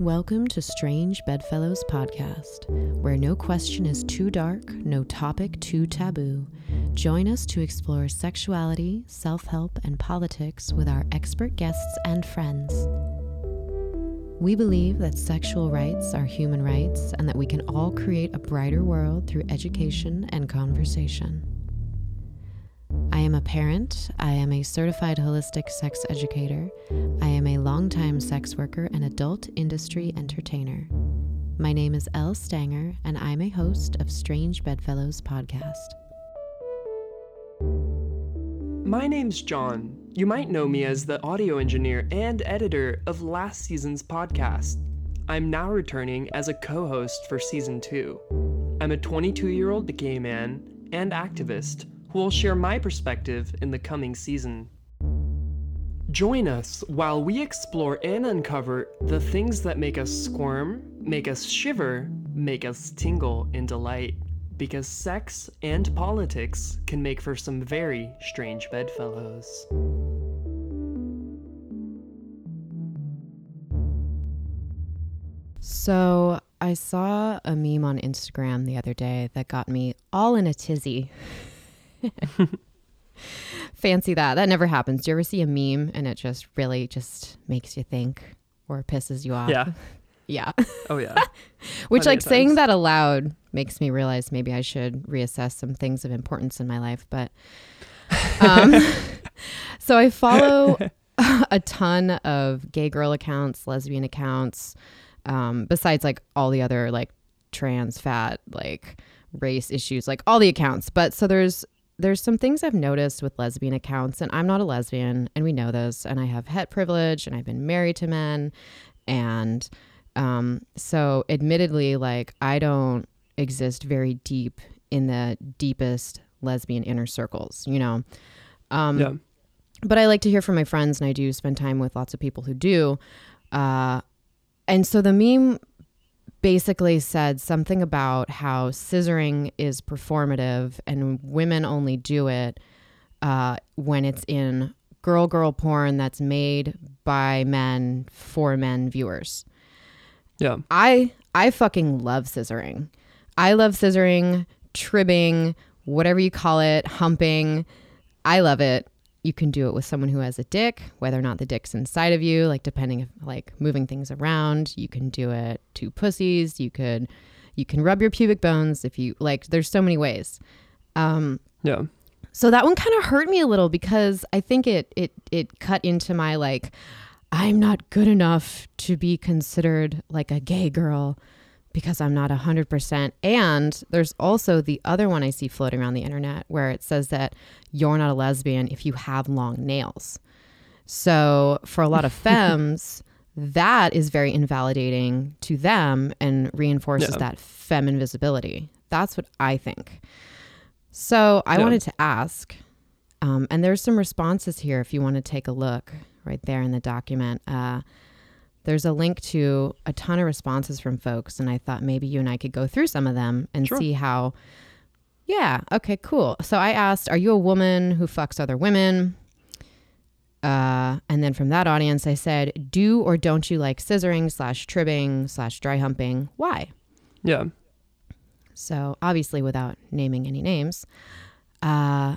Welcome to Strange Bedfellows podcast, where no question is too dark, no topic too taboo. Join us to explore sexuality, self help, and politics with our expert guests and friends. We believe that sexual rights are human rights and that we can all create a brighter world through education and conversation. I am a parent. I am a certified holistic sex educator. I am a longtime sex worker and adult industry entertainer. My name is Elle Stanger, and I'm a host of Strange Bedfellows podcast. My name's John. You might know me as the audio engineer and editor of last season's podcast. I'm now returning as a co host for season two. I'm a 22 year old gay man and activist who will share my perspective in the coming season. Join us while we explore and uncover the things that make us squirm, make us shiver, make us tingle in delight. Because sex and politics can make for some very strange bedfellows. So, I saw a meme on Instagram the other day that got me all in a tizzy. Fancy that. That never happens. Do you ever see a meme and it just really just makes you think or pisses you off? Yeah. yeah. Oh, yeah. Which, like, saying times. that aloud makes me realize maybe I should reassess some things of importance in my life. But, um, so I follow a ton of gay girl accounts, lesbian accounts, um, besides like all the other like trans, fat, like race issues, like all the accounts. But so there's there's some things I've noticed with lesbian accounts, and I'm not a lesbian, and we know this, and I have het privilege, and I've been married to men, and um, so admittedly, like I don't exist very deep in the deepest lesbian inner circles, you know. Um, yeah. but I like to hear from my friends, and I do spend time with lots of people who do. Uh, and so the meme basically said something about how scissoring is performative and women only do it uh, when it's in girl girl porn that's made by men for men viewers. Yeah. I I fucking love scissoring. I love scissoring, tribbing, whatever you call it, humping. I love it. You can do it with someone who has a dick, whether or not the dick's inside of you, like depending if like moving things around. You can do it to pussies. You could you can rub your pubic bones if you like there's so many ways. Um Yeah. so that one kind of hurt me a little because I think it it it cut into my like I'm not good enough to be considered like a gay girl because I'm not 100%. And there's also the other one I see floating around the internet where it says that you're not a lesbian if you have long nails. So for a lot of femmes, that is very invalidating to them and reinforces Yeah. that femme invisibility. That's what I think. So I Yeah. wanted to ask, um, and there's some responses here if you want to take a look right there in the document. Uh, there's a link to a ton of responses from folks, and I thought maybe you and I could go through some of them and Sure. see how. Yeah. Okay. Cool. So I asked, "Are you a woman who fucks other women?" Uh, and then from that audience, I said, "Do or don't you like scissoring slash tribbing slash dry humping? Why?" Yeah. So obviously, without naming any names, uh,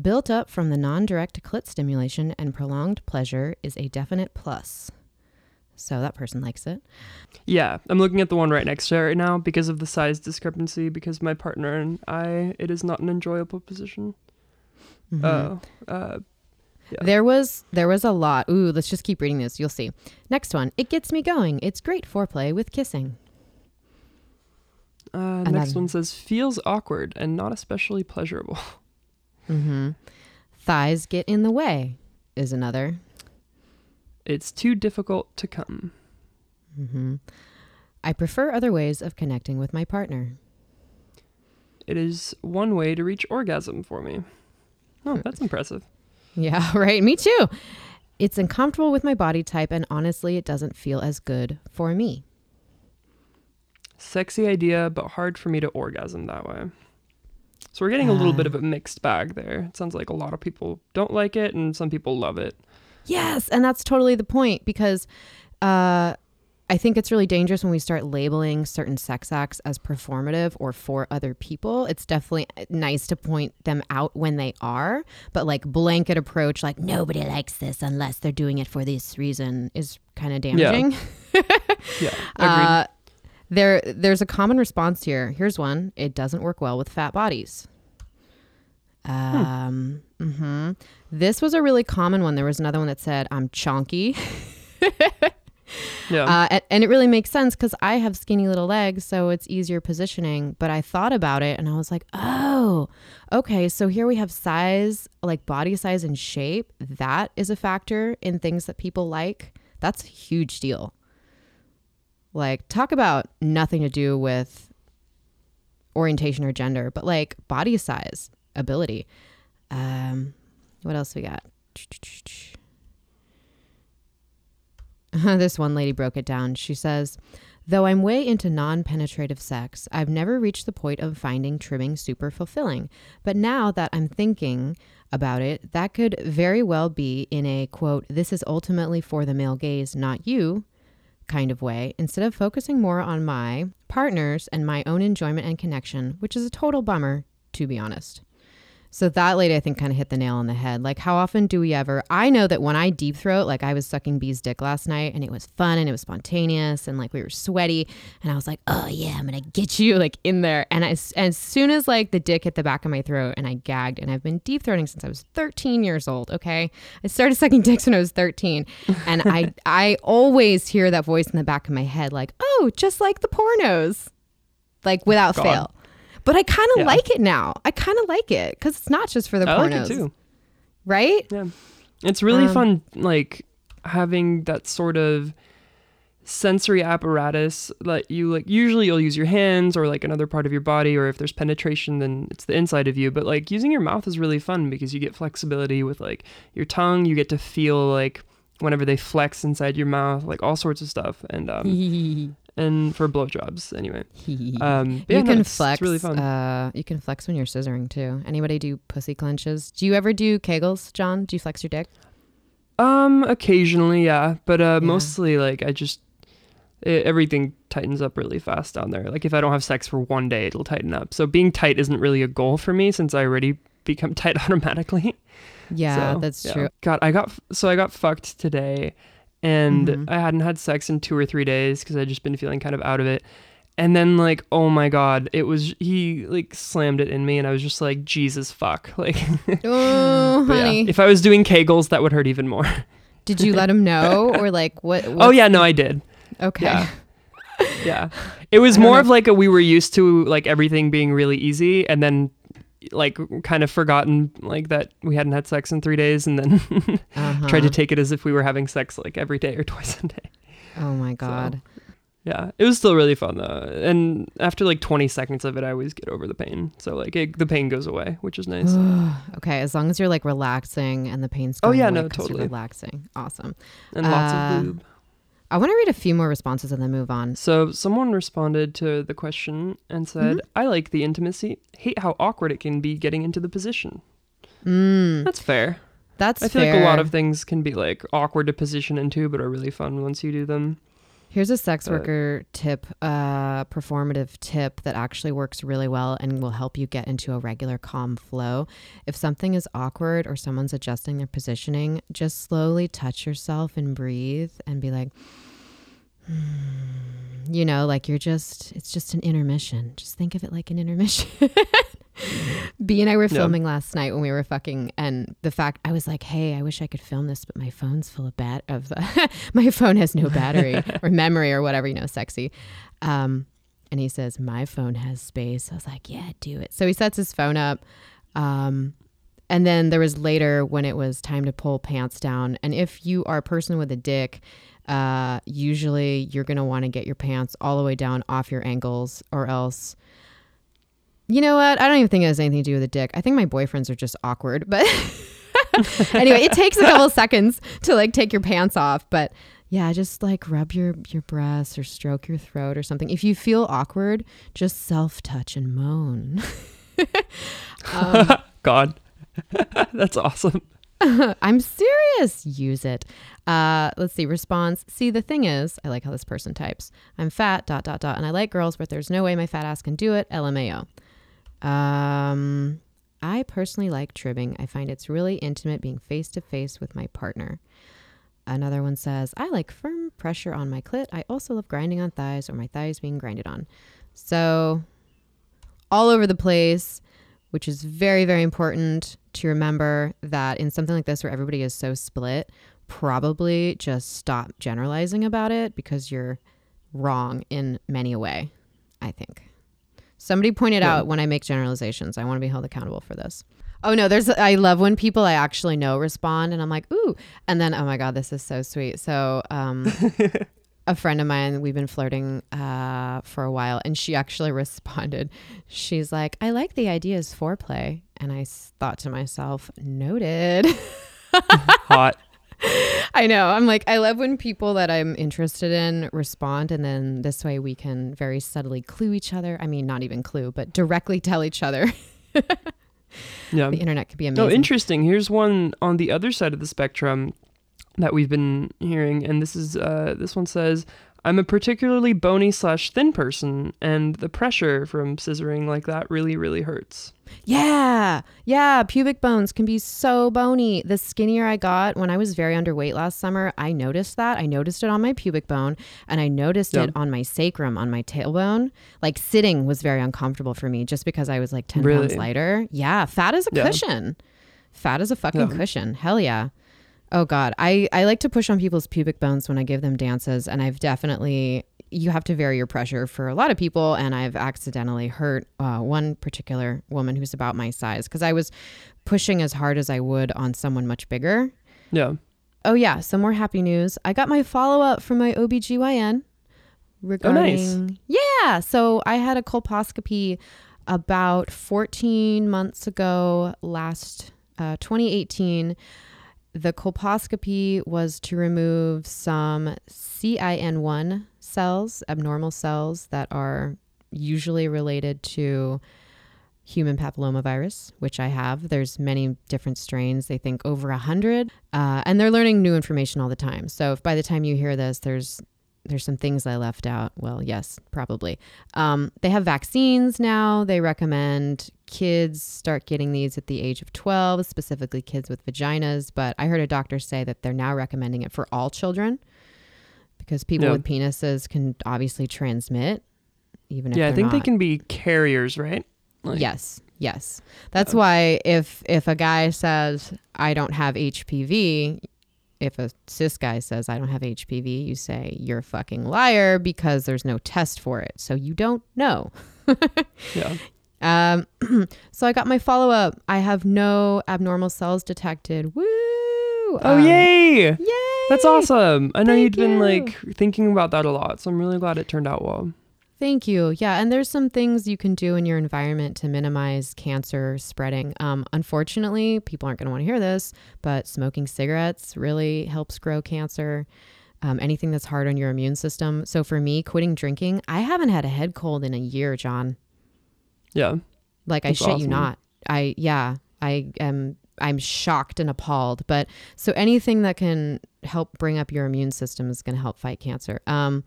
built up from the non-direct clit stimulation and prolonged pleasure is a definite plus. So that person likes it. Yeah, I'm looking at the one right next to it right now because of the size discrepancy. Because my partner and I, it is not an enjoyable position. Mhm. Uh, uh, yeah. There was there was a lot. Ooh, let's just keep reading this. You'll see. Next one. It gets me going. It's great foreplay with kissing. uh, next one says feels awkward and not especially pleasurable. Mm-hmm. Thighs get in the way is another. It's too difficult to come. Mm-hmm. I prefer other ways of connecting with my partner. It is one way to reach orgasm for me. Oh, that's impressive. Yeah, right. Me too. It's uncomfortable with my body type, and honestly, it doesn't feel as good for me. Sexy idea, but hard for me to orgasm that way. So we're getting a little bit Ah. of a mixed bag there. It sounds like a lot of people don't like it and some people love it. Yes, and that's totally the point because uh I think it's really dangerous when we start labeling certain sex acts as performative or for other people. It's definitely nice to point them out when they are, but like blanket approach, like nobody likes this unless they're doing it for this reason, is kind of damaging. Yeah. Uh, there, there's a common response here. Here's one: It doesn't work well with fat bodies. Um, mhm. This was a really common one. There was another one that said, "I'm chonky." yeah. Uh, and, and it really makes sense because I have skinny little legs, so it's easier positioning. But I thought about it and I was like, oh, okay. So here we have size, like body size and shape. That is a factor in things that people like. That's a huge deal. Like, talk about nothing to do with orientation or gender, but like body size, ability. Um, what else we got? this one lady broke it down. She says, Though I'm way into non penetrative sex, I've never reached the point of finding tribbing super fulfilling. But now that I'm thinking about it, that could very well be in a quote, this is ultimately for the male gaze, not you kind of way, instead of focusing more on my partners and my own enjoyment and connection, which is a total bummer, to be honest. So that lady, I think, kind of hit the nail on the head. Like, how often do we ever? I know that when I deep throat, like I was sucking B's dick last night, and it was fun and it was spontaneous, and like we were sweaty, and I was like, oh yeah, I'm gonna get you like in there. And I, as soon as like the dick hit the back of my throat, and I gagged, and I've been deep throating since I was 13 years old. Okay, I started sucking dicks when I was 13, and I I always hear that voice in the back of my head, like, oh, just like the pornos, like without God. fail. But I kind of Yeah. like it now. I kind of like it because it's not just for the I pornos, too. right? Yeah. It's really Um, fun, like having that sort of sensory apparatus that you like usually you'll use your hands or like another part of your body or if there's penetration then it's the inside of you but like using your mouth is really fun because you get flexibility with like your tongue you get to feel like whenever they flex inside your mouth like all sorts of stuff and um and for blowjobs anyway um yeah, no, can it's- it's flex. really fun Uh, you can flex when you're scissoring too. Anybody do pussy clenches? Do you ever do kegels, John? Do you flex your dick? Um, occasionally, yeah, but uh, Yeah. mostly like I just it, everything tightens up really fast down there. Like if I don't have sex for one day, it'll tighten up. So being tight isn't really a goal for me since I already become tight automatically. Yeah, So, that's yeah. true. God, I got so I got fucked today, and Mhm. I hadn't had sex in two or three days because I'd just been feeling kind of out of it. And then like, oh my god, it was he like slammed it in me, and I was just like, Jesus fuck, like. Oh, but yeah, if I was doing Kegels, that would hurt even more. Did you let him know or like what? oh yeah, no, I did. Okay. Yeah. yeah. It was more know of like a we were used to like everything being really easy and then like kind of forgotten like that we hadn't had sex in 3 days and then Uh-huh. tried to take it as if we were having sex like every day or twice a day. Oh my god. Yeah. It was still really fun though. And after like 20 seconds of it I always get over the pain. So like it, the pain goes away, which is nice. okay, as long as you're like relaxing and the pain's Oh, yeah, no, totally. relaxing. Awesome. and lots Uh, of lube. I want to read a few more responses and then move on. So someone responded to the question and said, Mm-hmm. "I like the intimacy. Hate how awkward it can be getting into the position." Mm, That's fair. that's I feel fair. like a lot of things can be like awkward to position into, but are really fun once you do them. Here's a sex worker tip, uh, performative tip that actually works really well and will help you get into a regular calm flow. If something is awkward or someone's adjusting their positioning, just slowly touch yourself and breathe and be like, "Hmm." you know, like you're just, it's just an intermission. Just think of it like an intermission. B and I were filming last night when we were fucking, and the fact I was like, "Hey, I wish I could film this, but my phone's full of bat of my phone has no battery or memory or whatever, you know, sexy." Um, and he says, "My phone has space." I was like, "Yeah, do it." So he sets his phone up, um, and then there was later when it was time to pull pants down. And if you are a person with a dick, uh, usually you're gonna want to get your pants all the way down off your ankles, or else. You know what? I don't even think it has anything to do with a dick. I think my boyfriends are just awkward. But anyway, it takes a couple seconds to like take your pants off. But yeah, just like rub your your breasts or stroke your throat or something. If you feel awkward, just self touch and moan. um, God, that's awesome. I'm serious. Use it. Uh, let's see. Response. See, the thing is, I like how this person types. I'm fat. Dot dot dot, and I like girls, but there's no way my fat ass can do it. LMAO. Um, I personally like tribbing. I find it's really intimate being face to face with my partner. Another one says, I like firm pressure on my clit. I also love grinding on thighs or my thighs being grinded on. So, all over the place, which is very, very important to remember that in something like this where everybody is so split, probably just stop generalizing about it because you're wrong in many a way, I think. Somebody pointed yeah. out when I make generalizations, I want to be held accountable for this. Oh no, there's I love when people I actually know respond and I'm like, "Ooh." And then oh my god, this is so sweet. So, um a friend of mine, we've been flirting uh, for a while, and she actually responded. She's like, I like the idea as foreplay. And I thought to myself, noted. Hot. I know. I'm like, I love when people that I'm interested in respond, and then this way we can very subtly clue each other. I mean, not even clue, but directly tell each other. yeah. The internet could be amazing. Oh, interesting. Here's one on the other side of the spectrum that we've been hearing, and this is uh, this one says, I'm a particularly bony slash thin person, and the pressure from scissoring like that really, really hurts. Yeah, yeah. Pubic bones can be so bony. The skinnier I got when I was very underweight last summer, I noticed that. I noticed it on my pubic bone, and I noticed it on my sacrum, on my tailbone. Like sitting was very uncomfortable for me just because I was like 10 really? pounds lighter. Yeah, fat is a yeah. cushion. Fat is a fucking yeah. cushion. Hell yeah. Oh God, I I like to push on people's pubic bones when I give them dances, and I've definitely you have to vary your pressure for a lot of people, and I've accidentally hurt uh, one particular woman who's about my size because I was pushing as hard as I would on someone much bigger. Yeah. Oh yeah, some more happy news. I got my follow up from my OBGYN regarding oh, nice. Yeah, so I had a colposcopy about 14 months ago last uh, 2018 the colposcopy was to remove some CIN1 cells, abnormal cells that are usually related to human papillomavirus, which I have. There's many different strains. They think over a hundred, uh, and they're learning new information all the time. So if by the time you hear this, there's there's some things I left out. Well, yes, probably. Um, they have vaccines now. They recommend kids start getting these at the age of 12, specifically kids with vaginas. But I heard a doctor say that they're now recommending it for all children because people with penises can obviously transmit, even if yeah, I think not. they can be carriers, right? Like, yes, yes. That's why if if a guy says I don't have HPV, if a cis guy says I don't have HPV, you say you're a fucking liar because there's no test for it. So you don't know. yeah. Um, so I got my follow up. I have no abnormal cells detected. Woo! Oh um, yay! Yay! That's awesome. I know you you'd been like thinking about that a lot, so I'm really glad it turned out well. Thank you. Yeah, and there's some things you can do in your environment to minimize cancer spreading. Um, unfortunately, people aren't going to want to hear this, but smoking cigarettes really helps grow cancer. Um, anything that's hard on your immune system. So for me, quitting drinking, I haven't had a head cold in a year, John. Yeah. Like I shit awesome. you not. I yeah, I am I'm shocked and appalled. But so anything that can help bring up your immune system is going to help fight cancer. Um,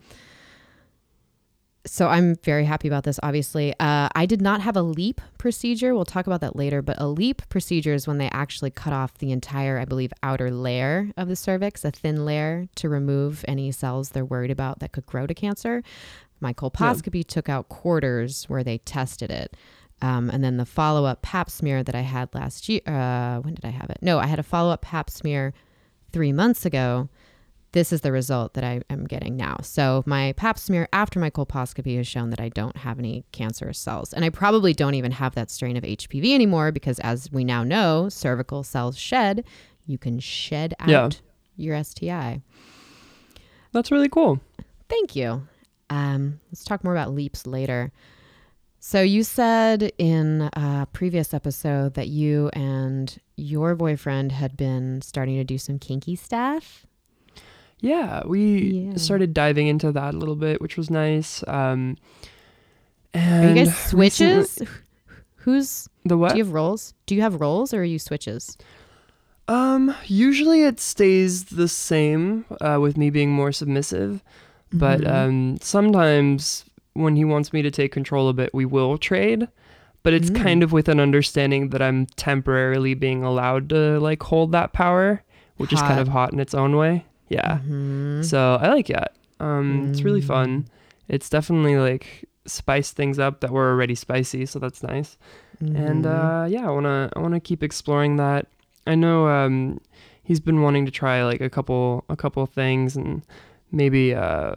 so I'm very happy about this. Obviously, uh, I did not have a LEEP procedure. We'll talk about that later. But a LEEP procedure is when they actually cut off the entire, I believe, outer layer of the cervix, a thin layer, to remove any cells they're worried about that could grow to cancer. My colposcopy yeah. took out quarters where they tested it. Um, and then the follow up pap smear that I had last year. Uh, when did I have it? No, I had a follow up pap smear three months ago this is the result that I am getting now. So my pap smear after my colposcopy has shown that I don't have any cancerous cells. And I probably don't even have that strain of HPV anymore because as we now know, cervical cells shed. You can shed out yeah. your STI. That's really cool. Thank you. Um, let's talk more about LEEPs later. So you said in a previous episode that you and your boyfriend had been starting to do some kinky stuff. Yeah, we yeah. started diving into that a little bit, which was nice. Um, and are you guys switches? Recently, Who's the what? Do you have roles? Do you have roles or are you switches? Um, usually it stays the same uh, with me being more submissive, but Mhm. um, sometimes when he wants me to take control a bit, we will trade. But it's Mm. kind of with an understanding that I'm temporarily being allowed to like hold that power, which is kind of hot in its own way. Yeah. Mhm. So I like that. Um, it's really Mm. fun. It's definitely like spiced things up that were already spicy, so that's nice and Mhm. uh, yeah, I wanna I wanna keep exploring that. I know um, he's been wanting to try like a couple a couple things and maybe uh,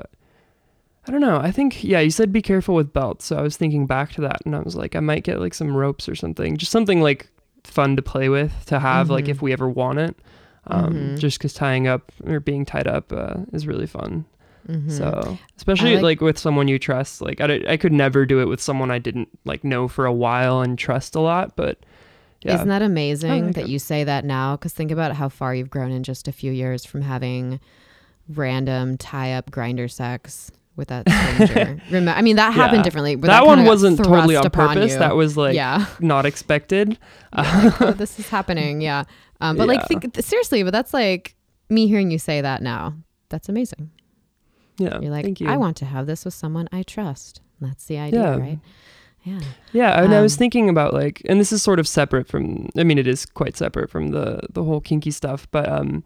I don't know. I think yeah, you said be careful with belts, so I was thinking back to that, and I was like, I might get like some ropes or something, just something like fun to play with to have like Mhm. if we ever want it. Um, Mhm. Just because tying up or being tied up uh, is really fun. Mhm. So especially like- like, with someone you trust, like I, I could never do it with someone I didn't like know for a while and trust a lot. But yeah, Isn't that amazing like that it. you say that now? Because think about how far you've grown in just a few years from having random tie up Grindr sex with that stranger. Remember, I mean, that happened Yeah. differently. That, that one wasn't totally on purpose. you. That was like yeah. not expected. oh, this is happening. Yeah. Um, but like, think seriously, but that's like me hearing you say that now. That's amazing. yeah, You're like, you. I want to have this with someone I trust. That's the idea, Yeah. right? Yeah. Yeah, and I was Um, thinking about like, and this is sort of separate from. I mean, it is quite separate from the the whole kinky stuff, but um,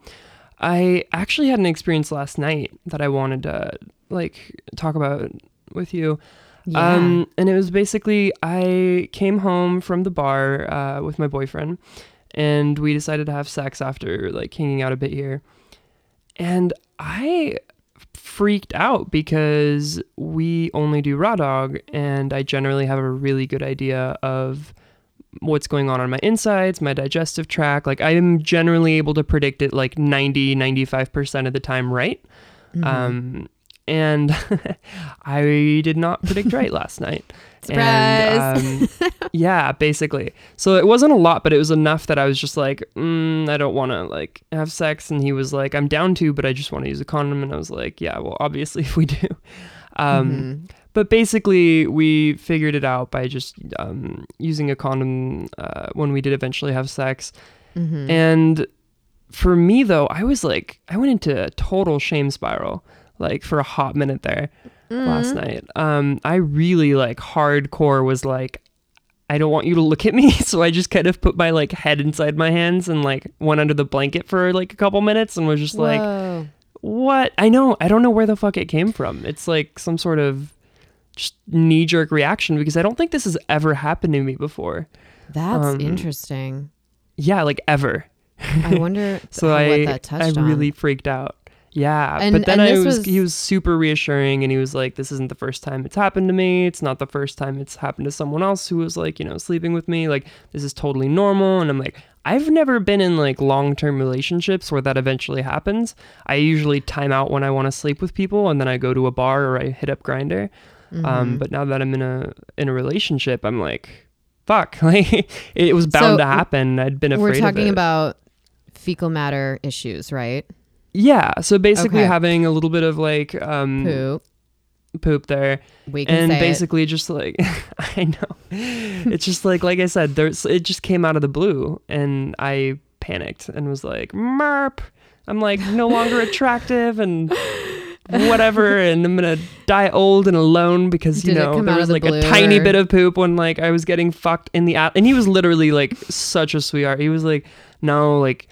I actually had an experience last night that I wanted to like talk about with you. Yeah. Um, and it was basically I came home from the bar uh, with my boyfriend, and we decided to have sex after like hanging out a bit here, and I freaked out because we only do raw dog, and I generally have a really good idea of what's going on on my insides, my digestive tract. Like I am generally able to predict it like 90, 95% of the time right. Mhm. Um, and I did not predict right last night. Surprise. And, um, yeah, basically. So it wasn't a lot, but it was enough that I was just like, mm, I don't want to like have sex. And he was like, I'm down to, but I just want to use a condom. And I was like, yeah, well, obviously if we do. Um, Mhm. But basically, we figured it out by just um, using a condom uh, when we did eventually have sex. Mhm. And for me, though, I was like, I went into a total shame spiral, like for a hot minute there last Mhm. night. Um, I really like hardcore was like, I don't want you to look at me. So I just kind of put my like head inside my hands and like went under the blanket for like a couple minutes and was just like, what? I know. I don't know where the fuck it came from. It's like some sort of just knee jerk reaction because I don't think this has ever happened to me before. That's um, interesting. Yeah, like ever. I wonder So I what that I really freaked out. Yeah, And- but then I was, was- he was super reassuring and he was like this isn't the first time it's happened to me. It's not the first time it's happened to someone else who was like, you know, sleeping with me. Like this is totally normal and I'm like I've never been in like long-term relationships where that eventually happens. I usually time out when I want to sleep with people and then I go to a bar or I hit up Grindr. Um Mhm. but now that I'm in a in a relationship, I'm like fuck, like it was bound So, to happen. I'd been afraid We're talking about fecal matter issues, right? Yeah, so basically Okay. having a little bit of like um Poop. poop there We can and say it. basically just like I know. It's just like like I said there's it just came out of the blue and I panicked and was like merp. I'm like no longer attractive and whatever and I'm going to die old and alone because you Did know there was like a tiny or- bit of poop when like I was getting fucked in the app and he was literally like such a sweetheart. He was like no like "D-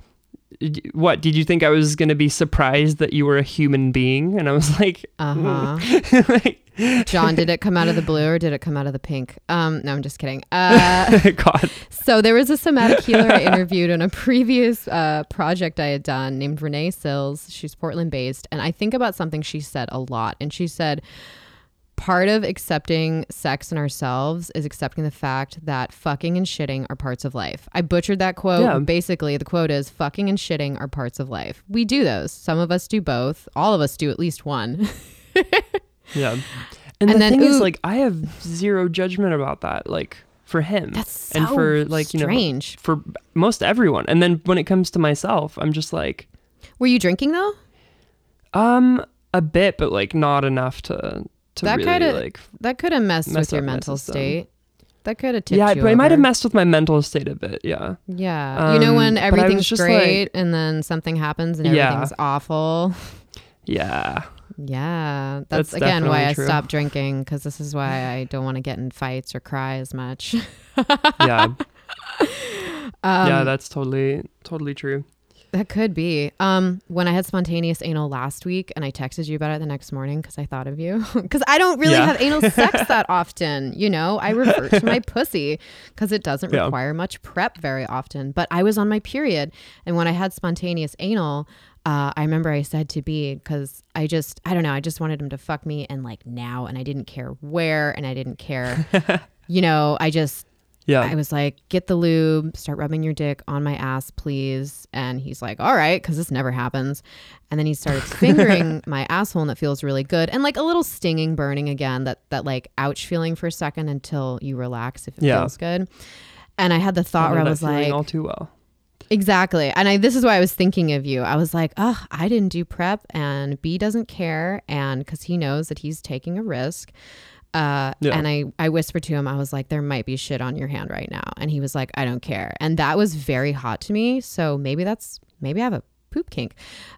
what did you think I was gonna be surprised that you were a human being? And I was like, Uh-huh. "Mm." like, John, did it come out of the blue or did it come out of the pink? Um, no, I'm just kidding. Uh, God, so there was a somatic healer I interviewed in a previous uh, project I had done named Renee Sills. She's Portland based. And I think about something she said a lot. And she said, part of accepting sex in ourselves is accepting the fact that fucking and shitting are parts of life. I butchered that quote. Yeah. Basically, the quote is fucking and shitting are parts of life. We do those. Some of us do both. All of us do at least one. yeah. And, And the then, thing is, like, I have zero judgment about that. Like for him, That's so and for like you know, strange. for most everyone. And then when it comes to myself, I'm just like, Were you drinking though? um, a bit, but like not enough to to That really kinda- like. That could have messed Mess with your mental state. That could have tipped yeah, you but it might have messed with my mental state a bit. Yeah. Yeah. you know when Um, I everything's just great like- and then something happens and Yeah. everything's awful. Yeah. Yeah. That's, That's again why I true. stopped drinking because this is why I don't want to get in fights or cry as much. Yeah. Um, yeah, that's totally totally true. That could be. Um, when I had spontaneous anal last week and I texted you about it the next morning because I thought of you. Because I don't really Yeah. have anal sex that often. You know, I revert to my pussy because it doesn't Yeah. require much prep very often. But I was on my period. And when I had spontaneous anal, uh, I remember I said to B, because I just, I don't know, I just wanted him to fuck me and like now. And I didn't care where and I didn't care. you know, I just, Yeah. I was like, get the lube, start rubbing your dick on my ass, please. And he's like, all right, because this never happens. And then he started fingering my asshole and it feels really good. And like a little stinging, burning again, that that like ouch feeling for a second until you relax if it Yeah. feels good. And I had the thought know where I was like, all too well. Exactly. And I this is why I was thinking of you. I was like, "Oh, I didn't do prep and B doesn't care and cuz he knows that he's taking a risk." Uh, Yeah. and I I whispered to him I was like there might be shit on your hand right now and he was like I don't care. And that was very hot to me. So maybe that's maybe I have a poop kink.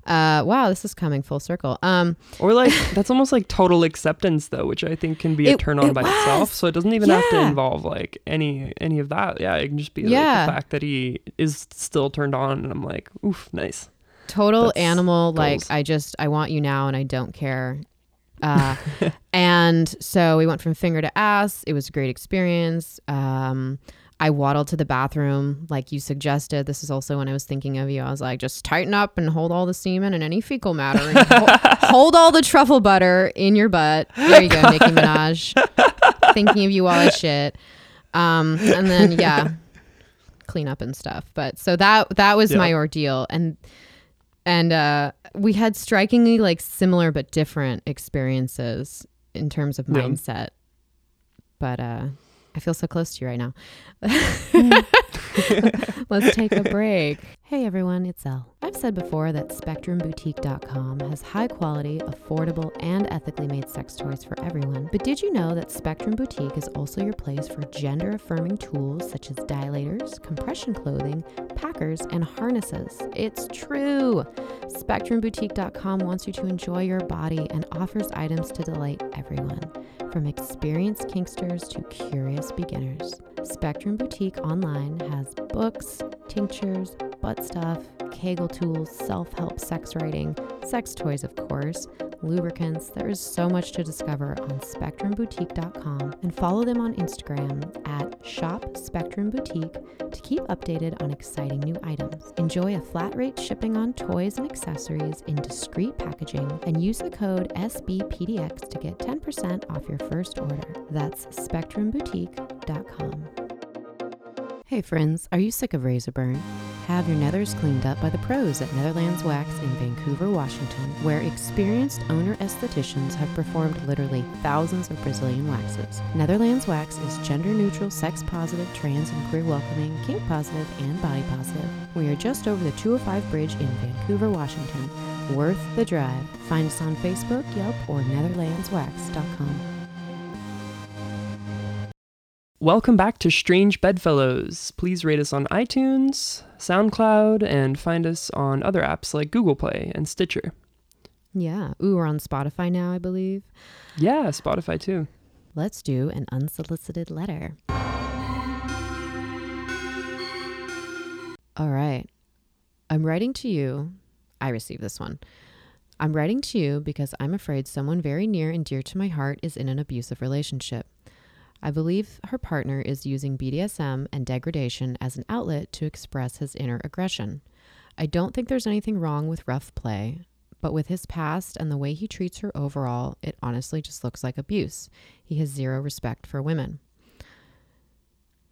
Uh, wow, this is coming full circle. Um, Or like that's almost like total acceptance though, which I think can be a turn on it by itself. So it doesn't even have to involve like any any of that. Yeah, it can just be like the fact that he is still turned on and I'm like, oof, nice. total That's animal like i just i want you now and i don't care uh, and so we went from finger to ass. It was a great experience. Um, i waddled to the bathroom like you suggested. This is also when i was thinking of you. I was like just tighten up and hold all the semen and any fecal matter and ho- hold all the truffle butter in your butt. There you go nicki minaj. Thinking of you while i shit. Um, and then yeah clean up and stuff. But so that that was Yeah. my ordeal. And and uh, we had strikingly like similar but different experiences in terms of Yeah. mindset. But uh, I feel so close to you right now. Let's take a break. Hey everyone, it's Elle. I've said before that SpectrumBoutique.com has high quality, affordable, and ethically made sex toys for everyone. But did you know that Spectrum Boutique is also your place for gender affirming tools such as dilators, compression clothing, packers, and harnesses? It's true. SpectrumBoutique.com wants you to enjoy your body and offers items to delight everyone, from experienced kinksters to curious beginners. Spectrum Boutique online has books, tinctures, butt stuff, Kegel tools, self help sex writing, sex toys, of course, lubricants. There is so much to discover on SpectrumBoutique.com and follow them on Instagram at Shop Spectrum Boutique to keep updated on exciting new items. Enjoy a flat rate shipping on toys and accessories in discreet packaging and use the code SBPDX to get 10% off your first order. That's SpectrumBoutique.com. Hey friends, are you sick of razor burn? Have your nethers cleaned up by the pros at Netherlands Wax in Vancouver, Washington, where experienced owner estheticians have performed literally thousands of Brazilian waxes. Netherlands Wax is gender neutral, sex positive, trans and queer welcoming, kink positive, and body positive. We are just over the 205 bridge in Vancouver, Washington. Worth the drive. Find us on Facebook, Yelp, or NetherlandsWax.com. Welcome back to Strange Bedfellows. Please rate us on iTunes, SoundCloud, and find us on other apps like Google Play and Stitcher. Yeah. Ooh, we're on Spotify now, I believe. Yeah, Spotify too. Let's do an unsolicited letter. All right. I'm writing to you. I received this one. I'm writing to you because I'm afraid someone very near and dear to my heart is in an abusive relationship. I believe her partner is using BDSM and degradation as an outlet to express his inner aggression. I don't think there's anything wrong with rough play, but with his past and the way he treats her overall, it honestly just looks like abuse. He has zero respect for women.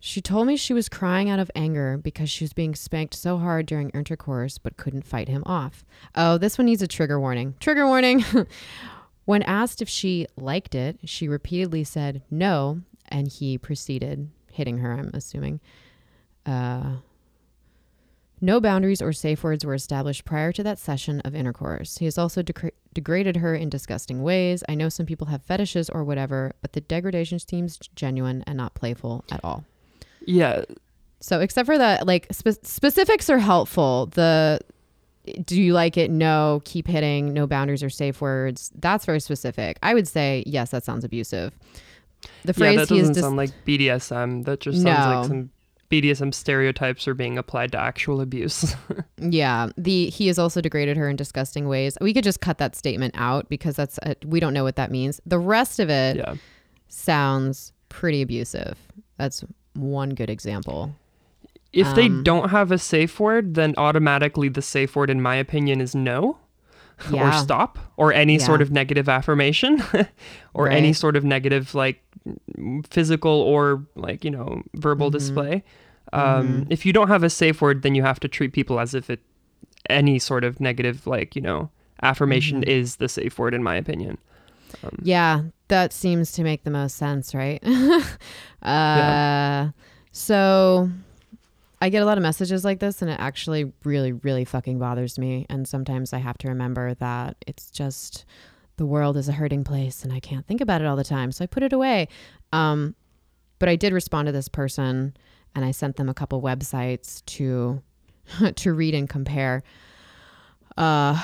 She told me she was crying out of anger because she was being spanked so hard during intercourse but couldn't fight him off. Oh, this one needs a trigger warning. Trigger warning. when asked if she liked it, she repeatedly said no, and he proceeded hitting her, I'm assuming. Uh, No boundaries or safe words were established prior to that session of intercourse. He has also degra- degraded her in disgusting ways. I know some people have fetishes or whatever, but the degradation seems genuine and not playful at all. Yeah. So, except for that, like spe- specifics are helpful. The do you like it? No. Keep hitting. No boundaries or safe words. That's very specific. I would say yes. That sounds abusive. The phrase yeah, that he is doesn't dis- sound like BDSM. That just sounds No. like some BDSM stereotypes are being applied to actual abuse. Yeah, the he has also degraded her in disgusting ways. We could just cut that statement out because that's uh we don't know what that means. The rest of it yeah. sounds pretty abusive. That's one good example. If they Um, don't have a safe word, then automatically the safe word, in my opinion, is no. or stop or any sort of negative affirmation or any sort of negative like physical or like you know verbal Mhm. display um, Mhm. if you don't have a safe word then you have to treat people as if it any sort of negative like you know affirmation Mhm. is the safe word in my opinion um, Yeah, that seems to make the most sense, right? uh, So I get a lot of messages like this, and it actually really, really fucking bothers me. And sometimes I have to remember that it's just the world is a hurting place, and I can't think about it all the time. So I put it away. Um, but I did respond to this person, and I sent them a couple websites to to read and compare. Uh,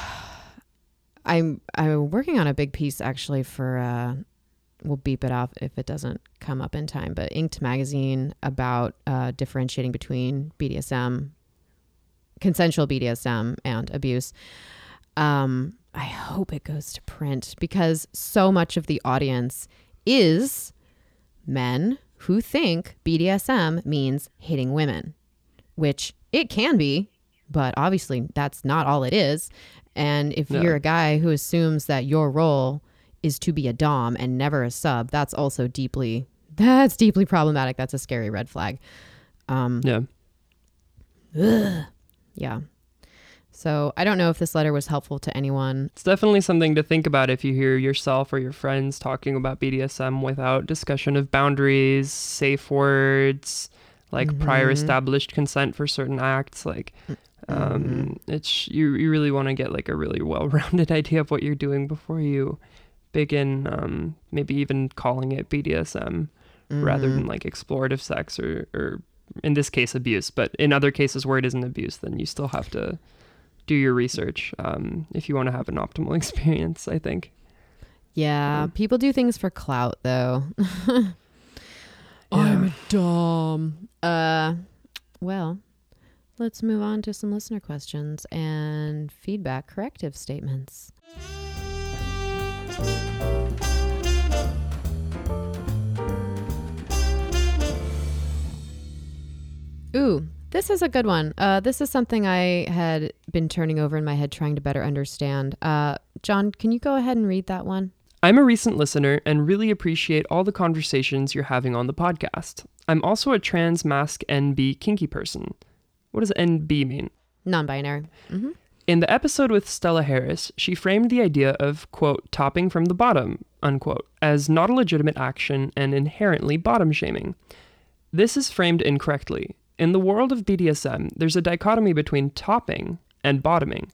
I'm I'm working on a big piece actually for uh we'll beep it off if it doesn't come up in time, but Inked magazine about uh differentiating between BDSM consensual BDSM and abuse. Um I hope it goes to print because so much of the audience is men who think BDSM means hitting women, which it can be, but obviously that's not all it is. And if No. you're a guy who assumes that your role is to be a dom and never a sub, that's also deeply that's deeply problematic. That's a scary red flag. Um, yeah yeah. So I don't know if this letter was helpful to anyone. it's definitely something to think about if you hear yourself or your friends talking about bdsm without discussion of boundaries safe words like prior Mhm. established consent for certain acts like um Mhm. it's you you really want to get like a really well-rounded idea of what you're doing before you begin um maybe even calling it BDSM rather Mhm. than like explorative sex or or in this case abuse but in other cases where it isn't abuse then you still have to do your research um if you want to have an optimal experience I think Yeah, Yeah. people do things for clout though. I'm a dom. Uh, well, let's move on to some listener questions and feedback corrective statements. Ooh, this is a good one. Uh, this is something I had been turning over in my head, trying to better understand. Uh, John, can you go ahead and read that one? I'm a recent listener and really appreciate all the conversations you're having on the podcast. I'm also a trans mask NB kinky person. What does NB mean? Non-binary. Mm-hmm. In the episode with Stella Harris, she framed the idea of, quote, topping from the bottom, unquote, as not a legitimate action and inherently bottom shaming. This is framed incorrectly. In the world of BDSM, there's a dichotomy between topping and bottoming,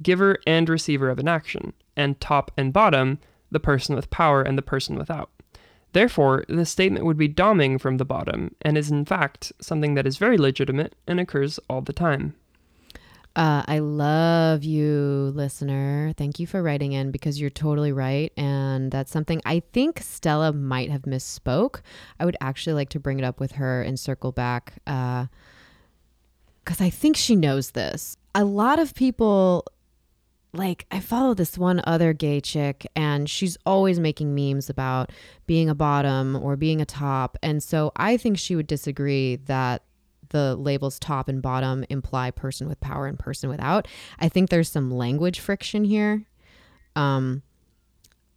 giver and receiver of an action, and top and bottom, the person with power and the person without. Therefore, the statement would be doming from the bottom, and is in fact something that is very legitimate and occurs all the time. Uh, I love you, listener. Thank you for writing in because you're totally right. And that's something I think Stella might have misspoke. I would actually like to bring it up with her and circle back because I think she knows this. A lot of people, like, I follow this one other gay chick and she's always making memes about being a bottom or being a top. And so I think she would disagree that the labels top and bottom imply person with power and person without. I think there's some language friction here. Um,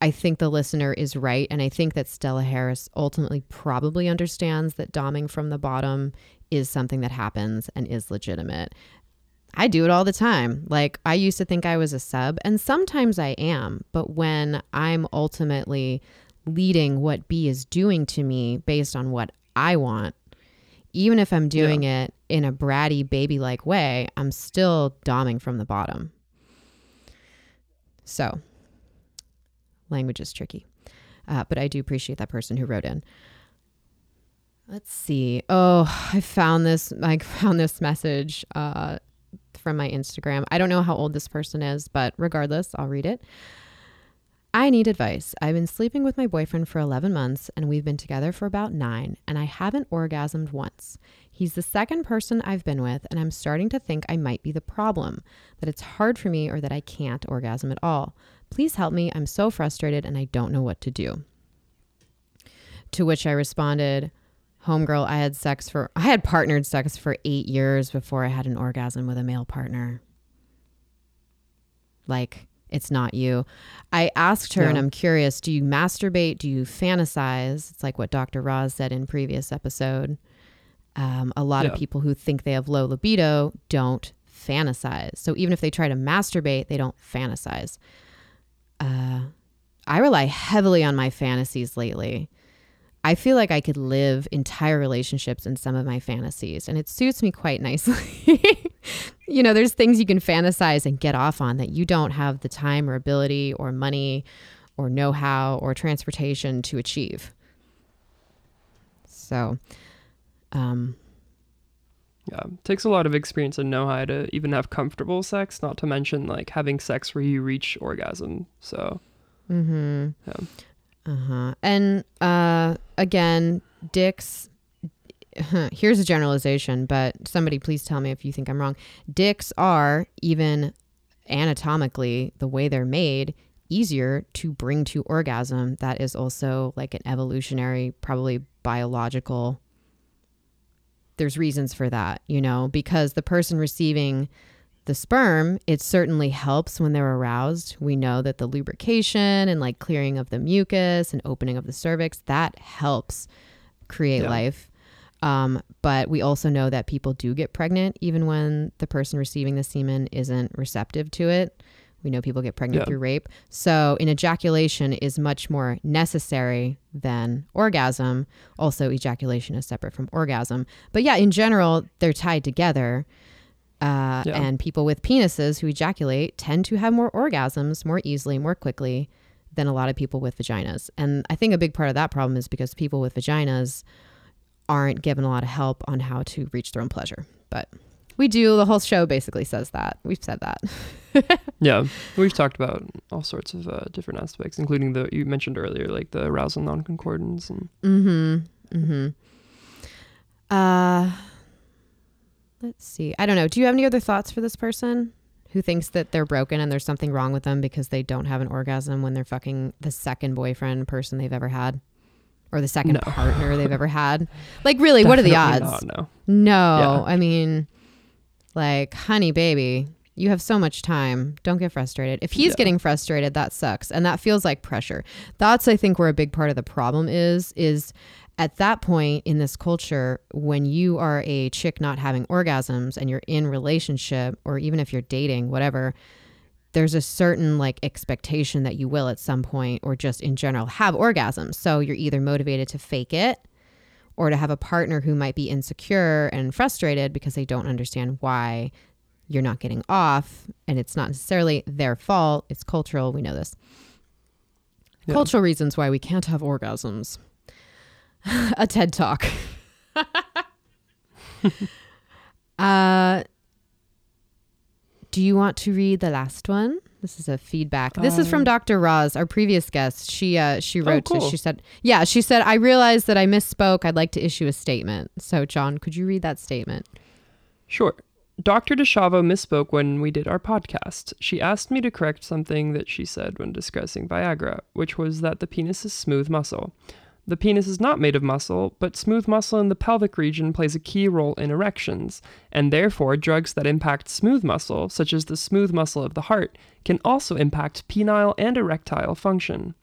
I think the listener is right. And I think that Stella Harris ultimately probably understands that doming from the bottom is something that happens and is legitimate. I do it all the time. Like, I used to think I was a sub, and sometimes I am. But when I'm ultimately leading what B is doing to me based on what I want, even if I'm doing it in a bratty baby like way, I'm still doming from the bottom. So, language is tricky. Uh, but I do appreciate that person who wrote in. Let's see. Oh, I found this. I found this message uh, from my Instagram. I don't know how old this person is, but regardless, I'll read it. I need advice. I've been sleeping with my boyfriend for 11 months and we've been together for about nine, and I haven't orgasmed once. He's the second person I've been with, and I'm starting to think I might be the problem, that it's hard for me or that I can't orgasm at all. Please help me. I'm so frustrated and I don't know what to do. To which I responded, Homegirl, I had sex for, I had partnered sex for eight years before I had an orgasm with a male partner. Like, it's not you. I asked her, and I'm curious do you masturbate? Do you fantasize? It's like what Dr. Roz said in previous episode. Um, a lot Yeah. of people who think they have low libido don't fantasize. So even if they try to masturbate, they don't fantasize. Uh, I rely heavily on my fantasies lately. I feel like I could live entire relationships in some of my fantasies, and it suits me quite nicely. you know, there's things you can fantasize and get off on that you don't have the time or ability or money or know how or transportation to achieve. So, um, Yeah, it takes a lot of experience and know how to even have comfortable sex, not to mention like having sex where you reach orgasm. So, mm-hmm. Yeah. Uh-huh. And uh again, dicks here's a generalization, but somebody please tell me if you think I'm wrong. Dicks are even anatomically the way they're made easier to bring to orgasm. That is also like an evolutionary, probably biological there's reasons for that, you know, because the person receiving the sperm, it certainly helps when they're aroused. We know that the lubrication and like clearing of the mucus and opening of the cervix, that helps create Yeah. life. Um, but we also know that people do get pregnant even when the person receiving the semen isn't receptive to it. We know people get pregnant Yeah. through rape. So, an ejaculation is much more necessary than orgasm. Also, ejaculation is separate from orgasm. But yeah, in general, they're tied together. Uh, Yeah. And people with penises who ejaculate tend to have more orgasms more easily, more quickly than a lot of people with vaginas. And I think a big part of that problem is because people with vaginas aren't given a lot of help on how to reach their own pleasure. But we do. The whole show basically says that. We've said that. yeah, we've talked about all sorts of uh, different aspects, including the you mentioned earlier, like the arousal non-concordance and Mm-hmm. Mm-hmm. Uh let's see. I don't know. Do you have any other thoughts for this person who thinks that they're broken and there's something wrong with them because they don't have an orgasm when they're fucking the second boyfriend person they've ever had? Or the second No. partner they've ever had? Like really, what are the odds? Not, no. No, Yeah. I mean, like, honey, baby, you have so much time. Don't get frustrated. If he's Yeah. getting frustrated, that sucks, and that feels like pressure. That's, I think, where a big part of the problem is. Is at that point in this culture, when you are a chick not having orgasms and you're in relationship, or even if you're dating, whatever. There's a certain like expectation that you will at some point, or just in general, have orgasms. So you're either motivated to fake it, or to have a partner who might be insecure and frustrated because they don't understand why you're not getting off and it's not necessarily their fault it's cultural we know this Yeah. cultural reasons why we can't have orgasms a ted talk uh do you want to read the last one this is a feedback this is from Um, dr roz our previous guest she uh she wrote to- cool. she said yeah she said i realized that i misspoke i'd like to issue a statement so john could you read that statement Sure. Dr. DeShavo misspoke when we did our podcast. She asked me to correct something that she said when discussing Viagra, which was that the penis is smooth muscle. The penis is not made of muscle, but smooth muscle in the pelvic region plays a key role in erections, and therefore drugs that impact smooth muscle, such as the smooth muscle of the heart, can also impact penile and erectile function.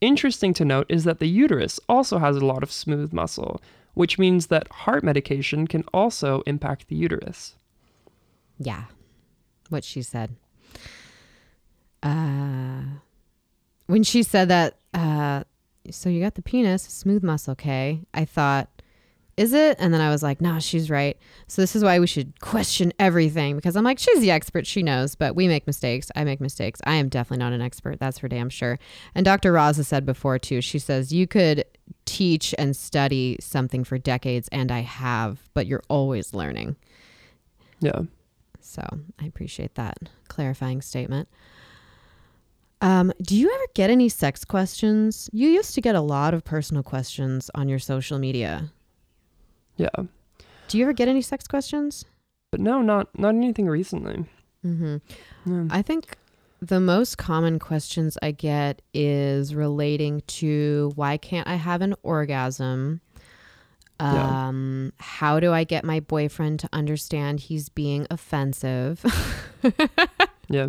Interesting to note is that the uterus also has a lot of smooth muscle, which means that heart medication can also impact the uterus. Yeah, what she said. Uh, when she said that, uh, so you got the penis, smooth muscle, okay? I thought, is it? And then I was like, nah, she's right. So this is why we should question everything because I'm like, she's the expert. She knows, but we make mistakes. I make mistakes. I am definitely not an expert. That's for damn sure. And Dr. Roz has said before too, she says, you could teach and study something for decades, and I have, but you're always learning. Yeah. So I appreciate that clarifying statement. Um, do you ever get any sex questions? You used to get a lot of personal questions on your social media. Yeah. Do you ever get any sex questions? But no, not not anything recently. Mm-hmm. Yeah. I think the most common questions I get is relating to why can't I have an orgasm? Yeah. Um, how do I get my boyfriend to understand he's being offensive? Yeah.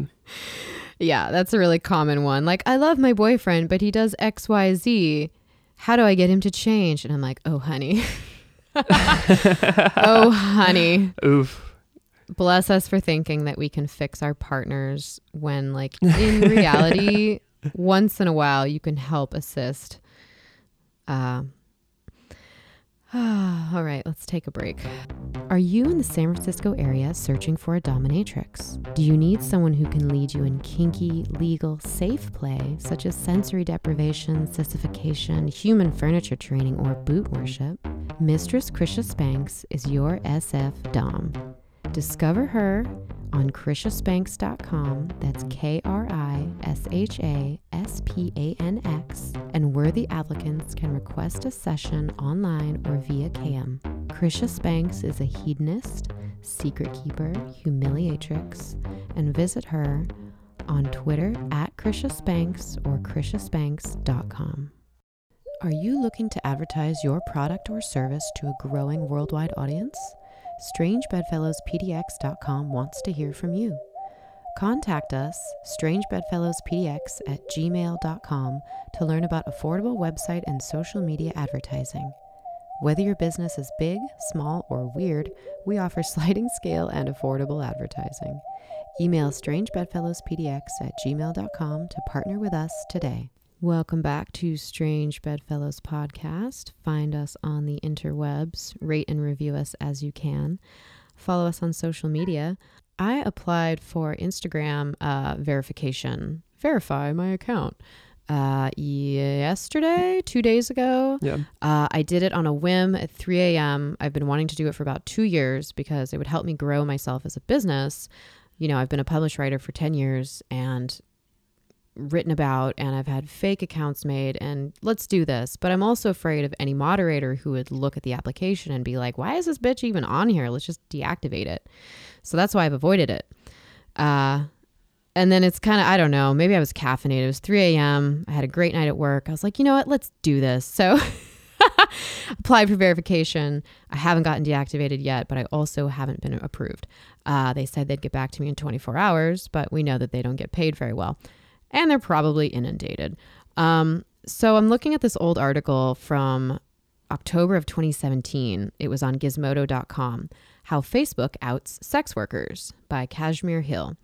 Yeah, that's a really common one. Like, I love my boyfriend, but he does XYZ. How do I get him to change? And I'm like, oh, honey. oh, honey. Oof. Bless us for thinking that we can fix our partners when, like, in reality, once in a while, you can help assist. Uh, all right, let's take a break. Are you in the San Francisco area searching for a dominatrix? Do you need someone who can lead you in kinky, legal, safe play, such as sensory deprivation, sissification, human furniture training, or boot worship? Mistress Krisha Spanx is your SF Dom. Discover her on KrishaSpanx.com. That's K R I S H A S P A N X. And worthy applicants can request a session online or via CAM. Krisha Spanx is a hedonist, secret keeper, humiliatrix, and visit her on Twitter at Krisha Spanx or KrishaSpanx.com. Are you looking to advertise your product or service to a growing worldwide audience? StrangeBedfellowsPDX.com wants to hear from you. Contact us, strangebedfellowspdx at gmail.com, to learn about affordable website and social media advertising. Whether your business is big, small, or weird, we offer sliding scale and affordable advertising. Email strangebedfellowspdx at gmail.com to partner with us today. Welcome back to Strange Bedfellows podcast. Find us on the interwebs, rate and review us as you can. Follow us on social media. I applied for Instagram uh, verification, verify my account. Uh, yesterday, two days ago, Yeah. uh, I did it on a whim at 3 a.m. I've been wanting to do it for about two years because it would help me grow myself as a business. You know, I've been a published writer for 10 years and written about, and I've had fake accounts made, and let's do this. But I'm also afraid of any moderator who would look at the application and be like, why is this bitch even on here? Let's just deactivate it. So that's why I've avoided it. Uh, and then it's kind of, I don't know, maybe I was caffeinated. It was 3 a.m. I had a great night at work. I was like, you know what? Let's do this. So applied for verification. I haven't gotten deactivated yet, but I also haven't been approved. Uh, they said they'd get back to me in 24 hours, but we know that they don't get paid very well. And they're probably inundated. Um, so I'm looking at this old article from October of 2017. It was on gizmodo.com. How Facebook outs sex workers by Kashmir Hill.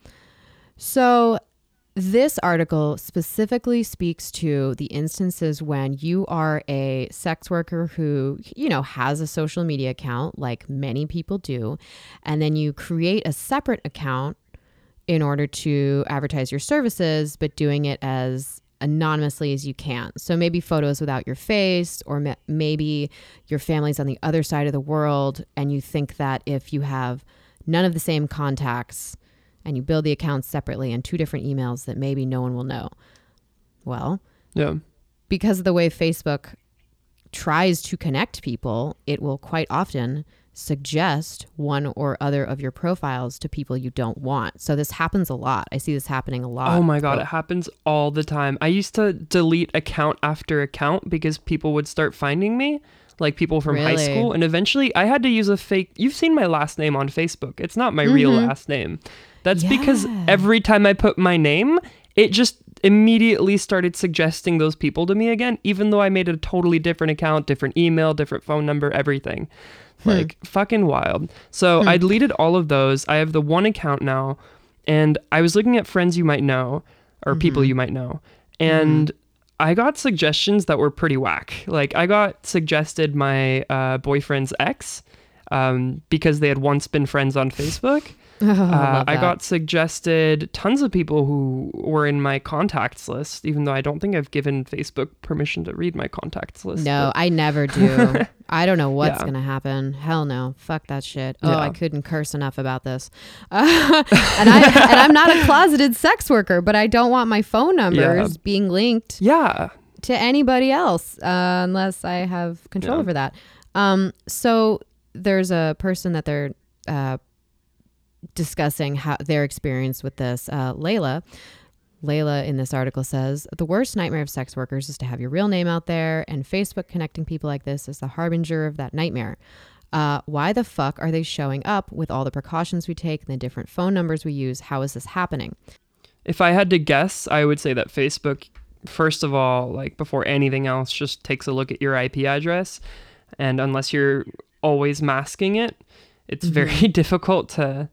So, this article specifically speaks to the instances when you are a sex worker who, you know, has a social media account, like many people do, and then you create a separate account in order to advertise your services, but doing it as anonymously as you can. So maybe photos without your face, or ma- maybe your family's on the other side of the world, and you think that if you have none of the same contacts and you build the accounts separately in two different emails, that maybe no one will know. Well, Yeah. because of the way Facebook tries to connect people, it will quite often suggest one or other of your profiles to people you don't want. So this happens a lot. I see this happening a lot. Oh my god, it happens all the time. I used to delete account after account because people would start finding me, like people from high school, and eventually I had to use a fake. You've seen my last name on Facebook. It's not my real Mhm. last name. That's because every time I put my name, it just immediately started suggesting those people to me again, even though I made a totally different account, different email, different phone number, everything. Hmm. Like fucking wild. So I deleted all of those. I have the one account now, and I was looking at friends you might know or people Mm-hmm. you might know, and I got suggestions that were pretty whack. Like I got suggested my uh, boyfriend's ex um, because they had once been friends on Facebook. Oh, Uh, I got suggested tons of people who were in my contacts list, even though I don't think I've given Facebook permission to read my contacts list. No, but- I never do. I don't know what's Yeah. gonna happen. Hell no. Fuck that shit. Oh, Yeah. I couldn't curse enough about this. Uh, and I and I'm not a closeted sex worker, but I don't want my phone numbers being linked yeah, to anybody else uh, unless I have control Yeah. over that. Um, so there's a person that they're uh, discussing how their experience with this. Uh, Layla. Layla in this article says the worst nightmare of sex workers is to have your real name out there, and Facebook connecting people like this is the harbinger of that nightmare. Uh, why the fuck are they showing up with all the precautions we take and the different phone numbers we use? How is this happening? if I had to guess, I would say that Facebook, first of all, like before anything else, just takes a look at your IP address, and unless you're always masking it, it's very difficult to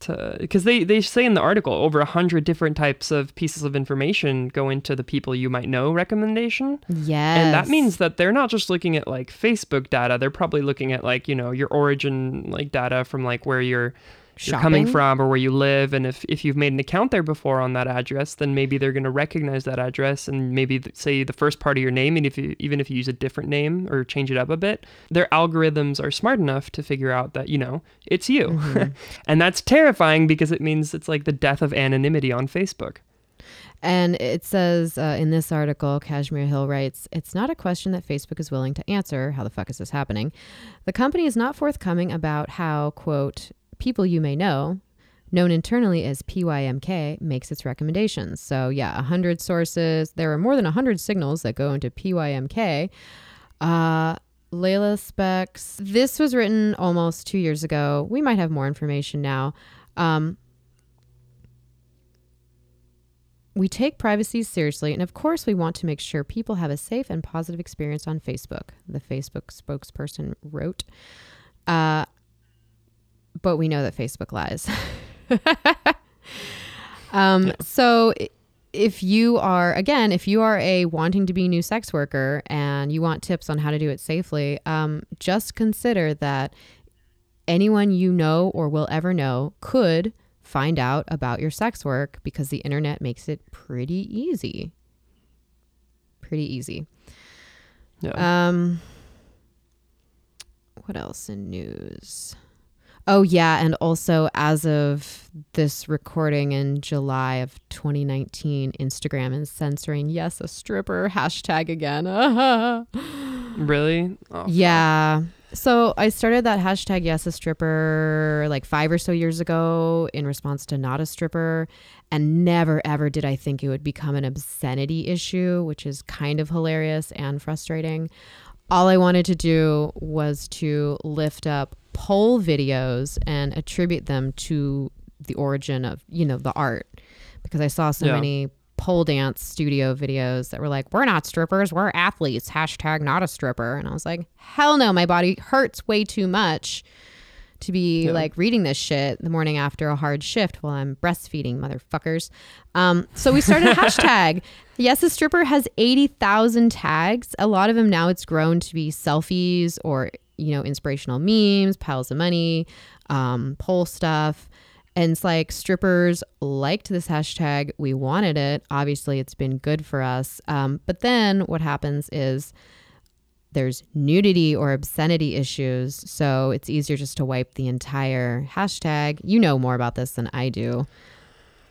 to because they they say in the article over a hundred different types of pieces of information go into the people you might know recommendation. Yeah, And that means that they're not just looking at like Facebook data, they're probably looking at like, you know, your origin like data from like where you're you're coming from or where you live and if, if you've made an account there before on that address then maybe they're going to recognize that address and maybe th- say the first part of your name and if you even if you use a different name or change it up a bit their algorithms are smart enough to figure out that you know it's you Mm-hmm. and that's terrifying because it means it's like the death of anonymity on facebook And it says uh, in this article, Kashmir Hill writes, It's not a question that Facebook is willing to answer. How the fuck is this happening? The company is not forthcoming about how, quote, people you may know, known internally as PYMK, makes its recommendations. So, yeah, 100 sources. There are more than 100 signals that go into PYMK. Uh, Layla specs. This was written almost two years ago. We might have more information now. Um, we take privacy seriously, and of course, we want to make sure people have a safe and positive experience on Facebook, the Facebook spokesperson wrote. Uh, but we know that Facebook lies. um, Yeah. So if you are, again, if you are a wanting to be new sex worker and you want tips on how to do it safely, um, just consider that anyone you know or will ever know could find out about your sex work because the internet makes it pretty easy. Pretty easy. yeah Um what else in news? Oh yeah, and also as of this recording in July of 2019, Instagram is censoring yes a stripper hashtag again. really oh. Yeah. So I started that hashtag yes a stripper like five or so years ago in response to not a stripper. And never ever did I think it would become an obscenity issue, which is kind of hilarious and frustrating. All I wanted to do was to lift up pole videos and attribute them to the origin of, you know, the art. Because I saw so Yeah. many pole dance studio videos that were like, we're not strippers, we're athletes, hashtag not a stripper. And I was like, hell no, my body hurts way too much to be Yeah. like reading this shit the morning after a hard shift while I'm breastfeeding, motherfuckers. Um, so we started a hashtag. Yes, a stripper has 80,000 tags. A lot of them now it's grown to be selfies or, you know, inspirational memes, piles of money, um, pole stuff. And it's like strippers liked this hashtag. We wanted it. Obviously, it's been good for us. Um, but then what happens is there's nudity or obscenity issues. So it's easier just to wipe the entire hashtag. You know more about this than I do.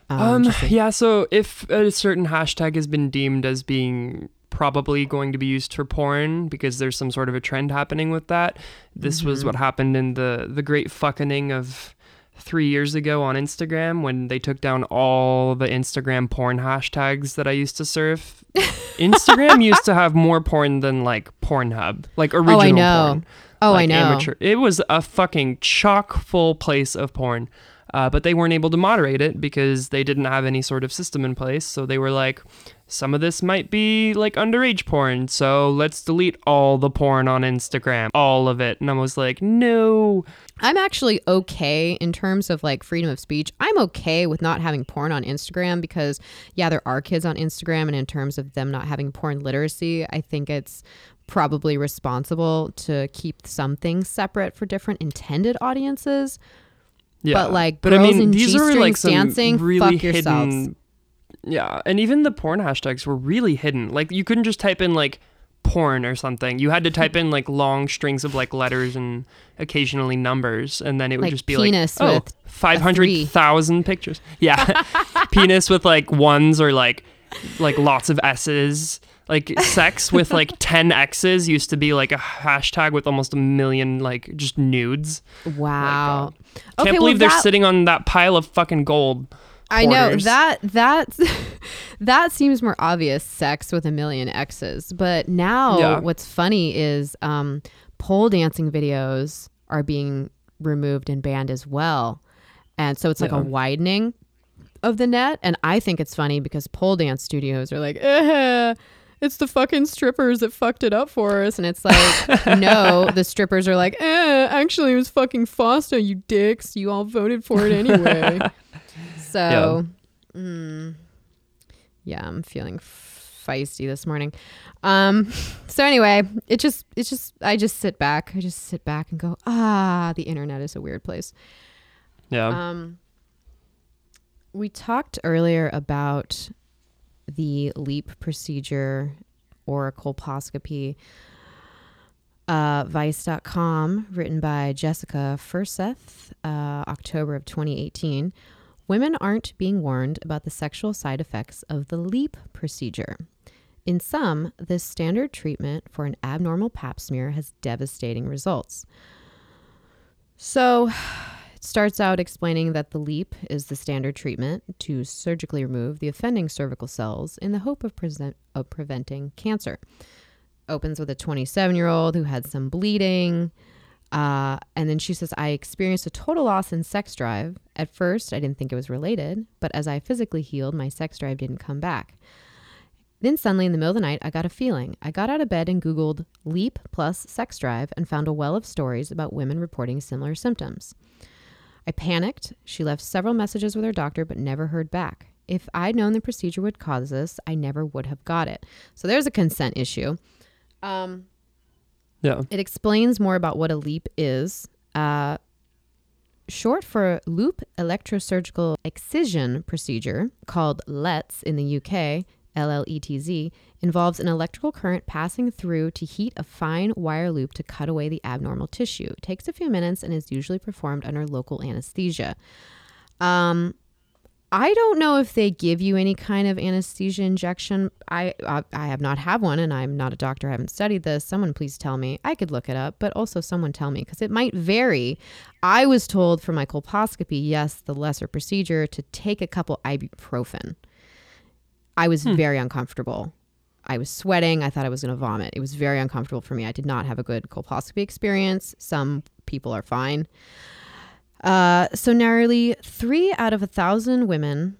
Um, like- yeah, so if a certain hashtag has been deemed as being probably going to be used for porn because there's some sort of a trend happening with that, this was Mhm. what happened in the the great fucking of three years ago on Instagram when they took down all the Instagram porn hashtags that I used to surf. Instagram used to have more porn than like Pornhub, like original oh, I know. porn Oh, I know. amateur. It was a fucking chock full place of porn. Uh, but they weren't able to moderate it because they didn't have any sort of system in place. So they were like, some of this might be like underage porn, so let's delete all the porn on Instagram, all of it. And I was like, no. I'm actually okay in terms of like freedom of speech. I'm okay with not having porn on Instagram because, yeah, there are kids on Instagram. And in terms of them not having porn literacy, I think it's probably responsible to keep some things separate for different intended audiences. Yeah. But like, but I girls mean, in these are G-strings like some dancing, really fuck yourselves. Yeah, and even the porn hashtags were really hidden. Like you couldn't just type in like porn or something. You had to type in like long strings of like letters and occasionally numbers, and then it would Like just be like, oh, with five hundred thousand pictures. Yeah, penis with like ones or like like lots of S's. Like sex with like ten X's used to be like a hashtag with almost a million like just nudes. Wow. Uh, Can't Okay, well, believe they're that- sitting on that pile of fucking gold. I know that that that seems more obvious sex with a million exes. But now Yeah. what's funny is um, pole dancing videos are being removed and banned as well. And so it's like Yeah. a widening of the net. And I think it's funny because pole dance studios are like, eh, it's the fucking strippers that fucked it up for us. And it's like, no, the strippers are like, eh, actually, it was fucking Fosta, you dicks. You all voted for it anyway. so, mm, yeah, I'm feeling feisty this morning. Um, so anyway, it just, it's just, I just sit back. I just sit back and go, ah, the internet is a weird place. Yeah. Um, we talked earlier about the LEEP procedure or a colposcopy. Uh, Vice.com, written by Jessica Furseth, uh, October of 2018. Women aren't being warned about the sexual side effects of the LEEP procedure. In some, this standard treatment for an abnormal pap smear has devastating results. So, starts out explaining that the LEEP is the standard treatment to surgically remove the offending cervical cells in the hope of, present, of preventing cancer. Opens with a 27 year old who had some bleeding. Uh, and then she says, I experienced a total loss in sex drive. At first, I didn't think it was related, but as I physically healed, my sex drive didn't come back. Then suddenly, in the middle of the night, I got a feeling. I got out of bed and Googled LEEP plus sex drive and found a well of stories about women reporting similar symptoms. I panicked. She left several messages with her doctor, but never heard back. If I'd known the procedure would cause this, I never would have got it. So there's a consent issue. Um, yeah. it explains more about what a LEEP is. Uh, short for loop electrosurgical excision procedure, called LLETZ in the UK, LLETZ, involves an electrical current passing through to heat a fine wire loop to cut away the abnormal tissue. It takes a few minutes and is usually performed under local anesthesia. Um, I don't know if they give you any kind of anesthesia injection. I, I I have not had one, and I'm not a doctor. I haven't studied this. Someone please tell me. I could look it up, but also someone tell me because it might vary. I was told for my colposcopy, yes, the lesser procedure, to take a couple ibuprofen. I was very uncomfortable. I was sweating. I thought I was going to vomit. It was very uncomfortable for me. I did not have a good colposcopy experience. Some people are fine. Uh, so nearly three out of a thousand women,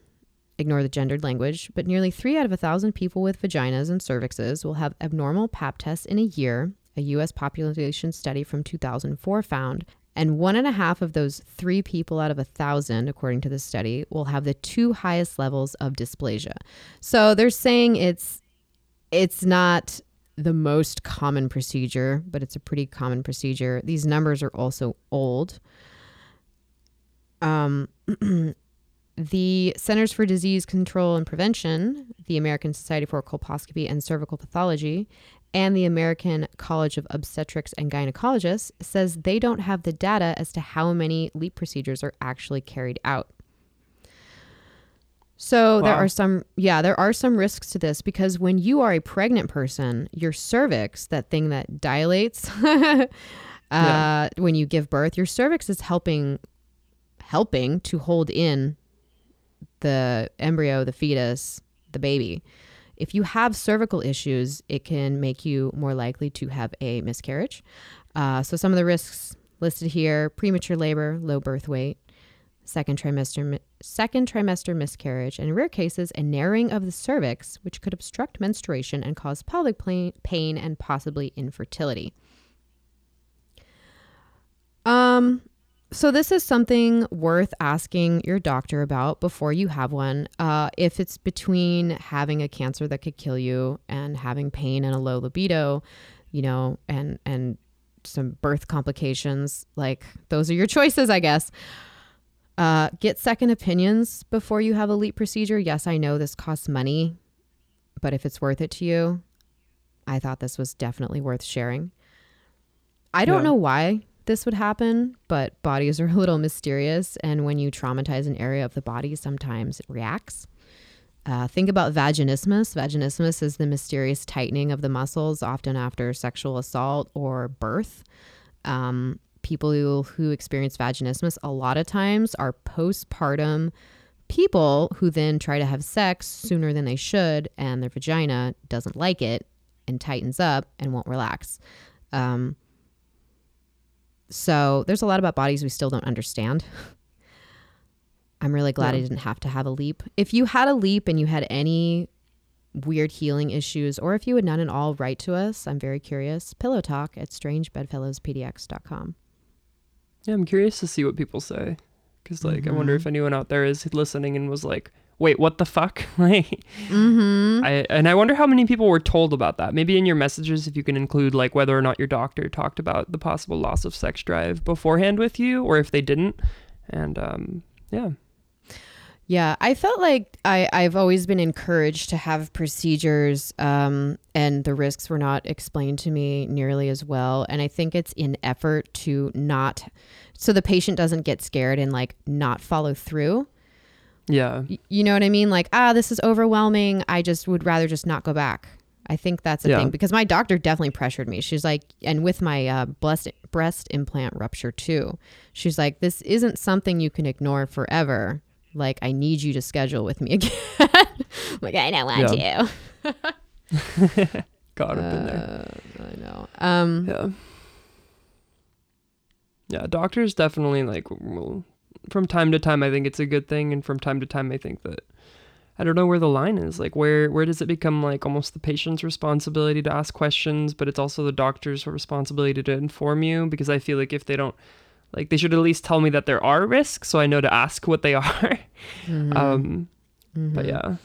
ignore the gendered language, but nearly three out of a thousand people with vaginas and cervixes will have abnormal pap tests in a year, a U.S. population study from 2004 found. And one and a half of those three people out of a thousand, according to the study, will have the two highest levels of dysplasia. So they're saying it's it's not the most common procedure, but it's a pretty common procedure. These numbers are also old. Um, the Centers for Disease Control and Prevention, the American Society for Colposcopy and Cervical Pathology, and the American College of Obstetrics and Gynecologists says they don't have the data as to how many LEEP procedures are actually carried out. So there are some, yeah, there are some risks to this because when you are a pregnant person, your cervix, that thing that dilates, uh, Yeah. when you give birth, your cervix is helping, helping to hold in the embryo, the fetus, the baby. If you have cervical issues, it can make you more likely to have a miscarriage. Uh, so some of the risks listed here: premature labor, low birth weight, second trimester second trimester miscarriage, and in rare cases, a narrowing of the cervix, which could obstruct menstruation and cause pelvic pain and possibly infertility. Um, so this is something worth asking your doctor about before you have one. Uh, if it's between having a cancer that could kill you and having pain and a low libido, you know, and and some birth complications, like those are your choices, I guess. Uh, get second opinions before you have a LEEP procedure. Yes, I know this costs money, but if it's worth it to you, I thought this was definitely worth sharing. I don't yeah. know why this would happen, but bodies are a little mysterious. And when you traumatize an area of the body, sometimes it reacts. Uh, think about vaginismus. Vaginismus is the mysterious tightening of the muscles, often after sexual assault or birth. Um, people who, who experience vaginismus a lot of times are postpartum people who then try to have sex sooner than they should, and their vagina doesn't like it and tightens up and won't relax. Um, so there's a lot about bodies we still don't understand. I'm really glad yeah. I didn't have to have a LEEP. If you had a LEEP and you had any weird healing issues, or if you had none at all, write to us. I'm very curious. Pillow talk at strangebedfellowspdx.com. Yeah, I'm curious to see what people say. Because, like, mm-hmm. I wonder if mm-hmm. anyone out there is listening and was like, wait, what the fuck? like, mm-hmm. I, and I wonder how many people were told about that. Maybe in your messages, if you can include like whether or not your doctor talked about the possible loss of sex drive beforehand with you, or if they didn't. And um, yeah. Yeah, I felt like I, I've always been encouraged to have procedures, um, and the risks were not explained to me nearly as well. And I think it's in effort to not, so the patient doesn't get scared and like not follow through. Yeah. you know what I mean? Like, ah, this is overwhelming. I just would rather just not go back. I think that's a yeah. thing because my doctor definitely pressured me. She's like, and with my uh, breast breast implant rupture too, she's like, this isn't something you can ignore forever. Like, I need you to schedule with me again. like, I don't want yeah. to. God, I've been there. Uh, I know. Um, yeah. Yeah, doctors definitely like will from time to time I think it's a good thing and from time to time I think that I don't know where the line is. Like where where does it become like almost the patient's responsibility to ask questions, but it's also the doctor's responsibility to inform you because I feel like if they don't like they should at least tell me that there are risks so I know to ask what they are. Mm-hmm. Um mm-hmm. but yeah.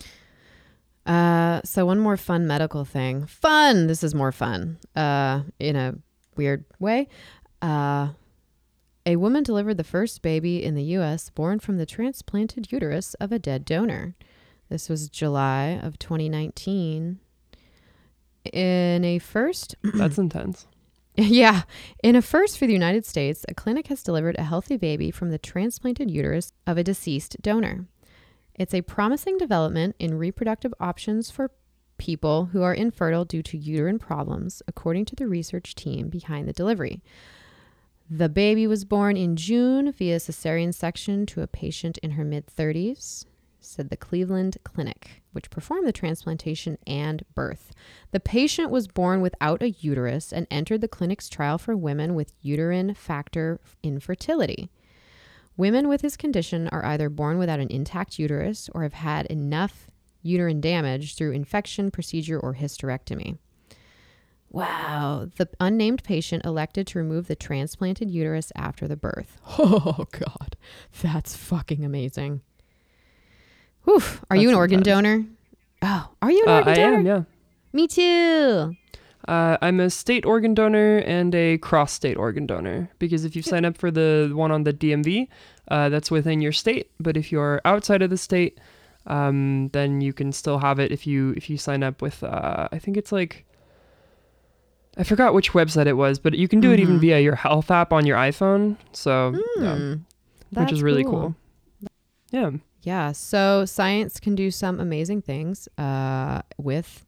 Uh so one more fun medical thing. Fun. This is more fun. Uh in a weird way. Uh a woman delivered the first baby in the U.S. born from the transplanted uterus of a dead donor. This was July of 2019. In a first. That's intense. Yeah. In a first for the United States, a clinic has delivered a healthy baby from the transplanted uterus of a deceased donor. It's a promising development in reproductive options for people who are infertile due to uterine problems, according to the research team behind the delivery. The baby was born in June via cesarean section to a patient in her mid 30s, said the Cleveland Clinic, which performed the transplantation and birth. The patient was born without a uterus and entered the clinic's trial for women with uterine factor infertility. Women with this condition are either born without an intact uterus or have had enough uterine damage through infection, procedure, or hysterectomy. Wow. The unnamed patient elected to remove the transplanted uterus after the birth. Oh, God. That's fucking amazing. Whew. Are That's you an organ donor? Oh, are you an uh, organ I donor? I am, yeah. Me too. Uh, I'm a state organ donor and a cross state organ donor because if you sign up for the one on the DMV, uh, that's within your state. But if you're outside of the state, um, then you can still have it if you if you sign up with uh, I think it's like I forgot which website it was, but you can do mm-hmm. it even mm-hmm. via your health app on your iPhone. So, mm, yeah, which is really cool. cool. Yeah. Yeah. So, science can do some amazing things uh, with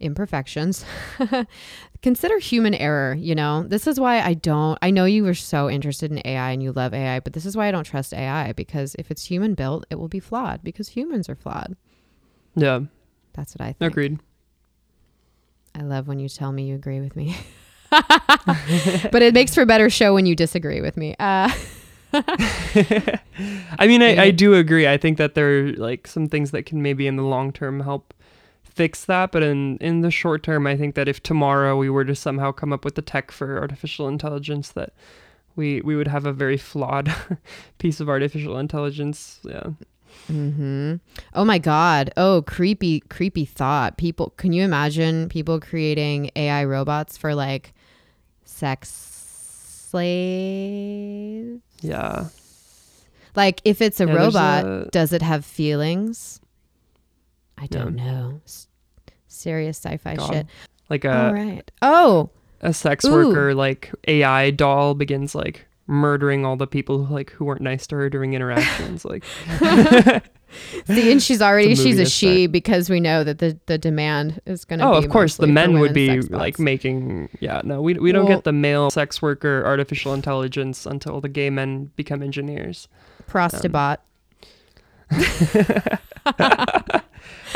imperfections. Consider human error. You know, this is why I don't. I know you were so interested in AI and you love AI, but this is why I don't trust AI because if it's human built, it will be flawed because humans are flawed. Yeah. That's what I think. Agreed. I love when you tell me you agree with me. but it makes for a better show when you disagree with me. Uh, I mean, I, I do agree. I think that there are like some things that can maybe in the long term help fix that, but in in the short term, I think that if tomorrow we were to somehow come up with the tech for artificial intelligence, that we we would have a very flawed piece of artificial intelligence. Yeah. Mm-hmm. Oh my God. Oh, creepy, creepy thought. People, can you imagine people creating AI robots for like sex slaves? Yeah. Like, if it's a Yeah, robot, a- does it have feelings? I don't know. S- serious sci-fi God. shit. Like a right. Oh, a sex Ooh. worker like AI doll begins like murdering all the people who, like who weren't nice to her during interactions. like see, and she's already a she's a she because we know that the the demand is going to. oh, be of course, the men would be like making yeah. No, we we don't Well- get the male sex worker artificial intelligence until the gay men become engineers. prostibot. Um,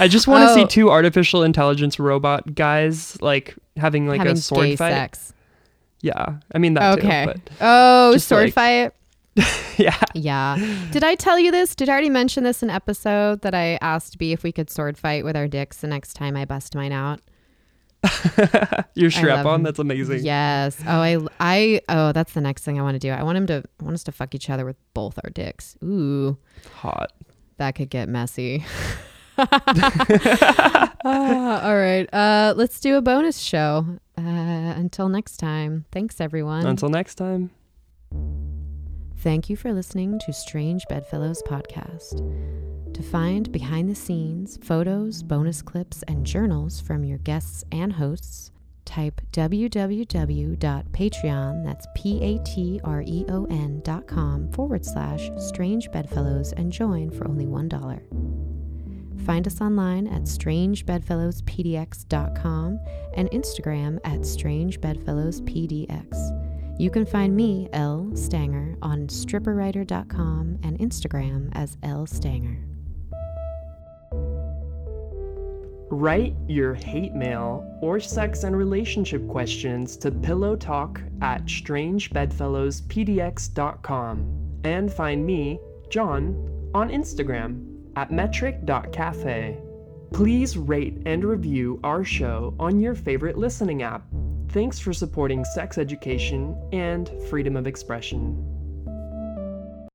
I just want to see Oh. two artificial intelligence robot guys like having like having a sword fight. sex. Yeah, I mean that Okay. too. Oh, sword like- fight. Yeah, Yeah. Did I tell you this? Did I already mention this in episode that I asked B if we could sword fight with our dicks the next time I bust mine out? your strap on. him. That's amazing. Yes. Oh, I, I, oh, that's the next thing I want to do. I want him to, I want us to fuck each other with both our dicks. Ooh, Hot. that could get messy. Ah, all right. Uh, let's do a bonus show. Uh, until next time. Thanks, everyone. Until next time. Thank you for listening to Strange Bedfellows podcast. To find behind the scenes, photos, bonus clips, and journals from your guests and hosts, type www.patreon, that's P-A-T-R-E-O-N dot com forward slash Strange Bedfellows and join for only $1. Find us online at strangebedfellowspdx.com and Instagram at strangebedfellowspdx. You can find me, L. Stanger, on stripperwriter.com and Instagram as L. Stanger. Write your hate mail or sex and relationship questions to pillowtalk at strangebedfellowspdx.com and find me, John, on Instagram at metric.cafe. Please rate and review our show on your favorite listening app. Thanks for supporting sex education and freedom of expression.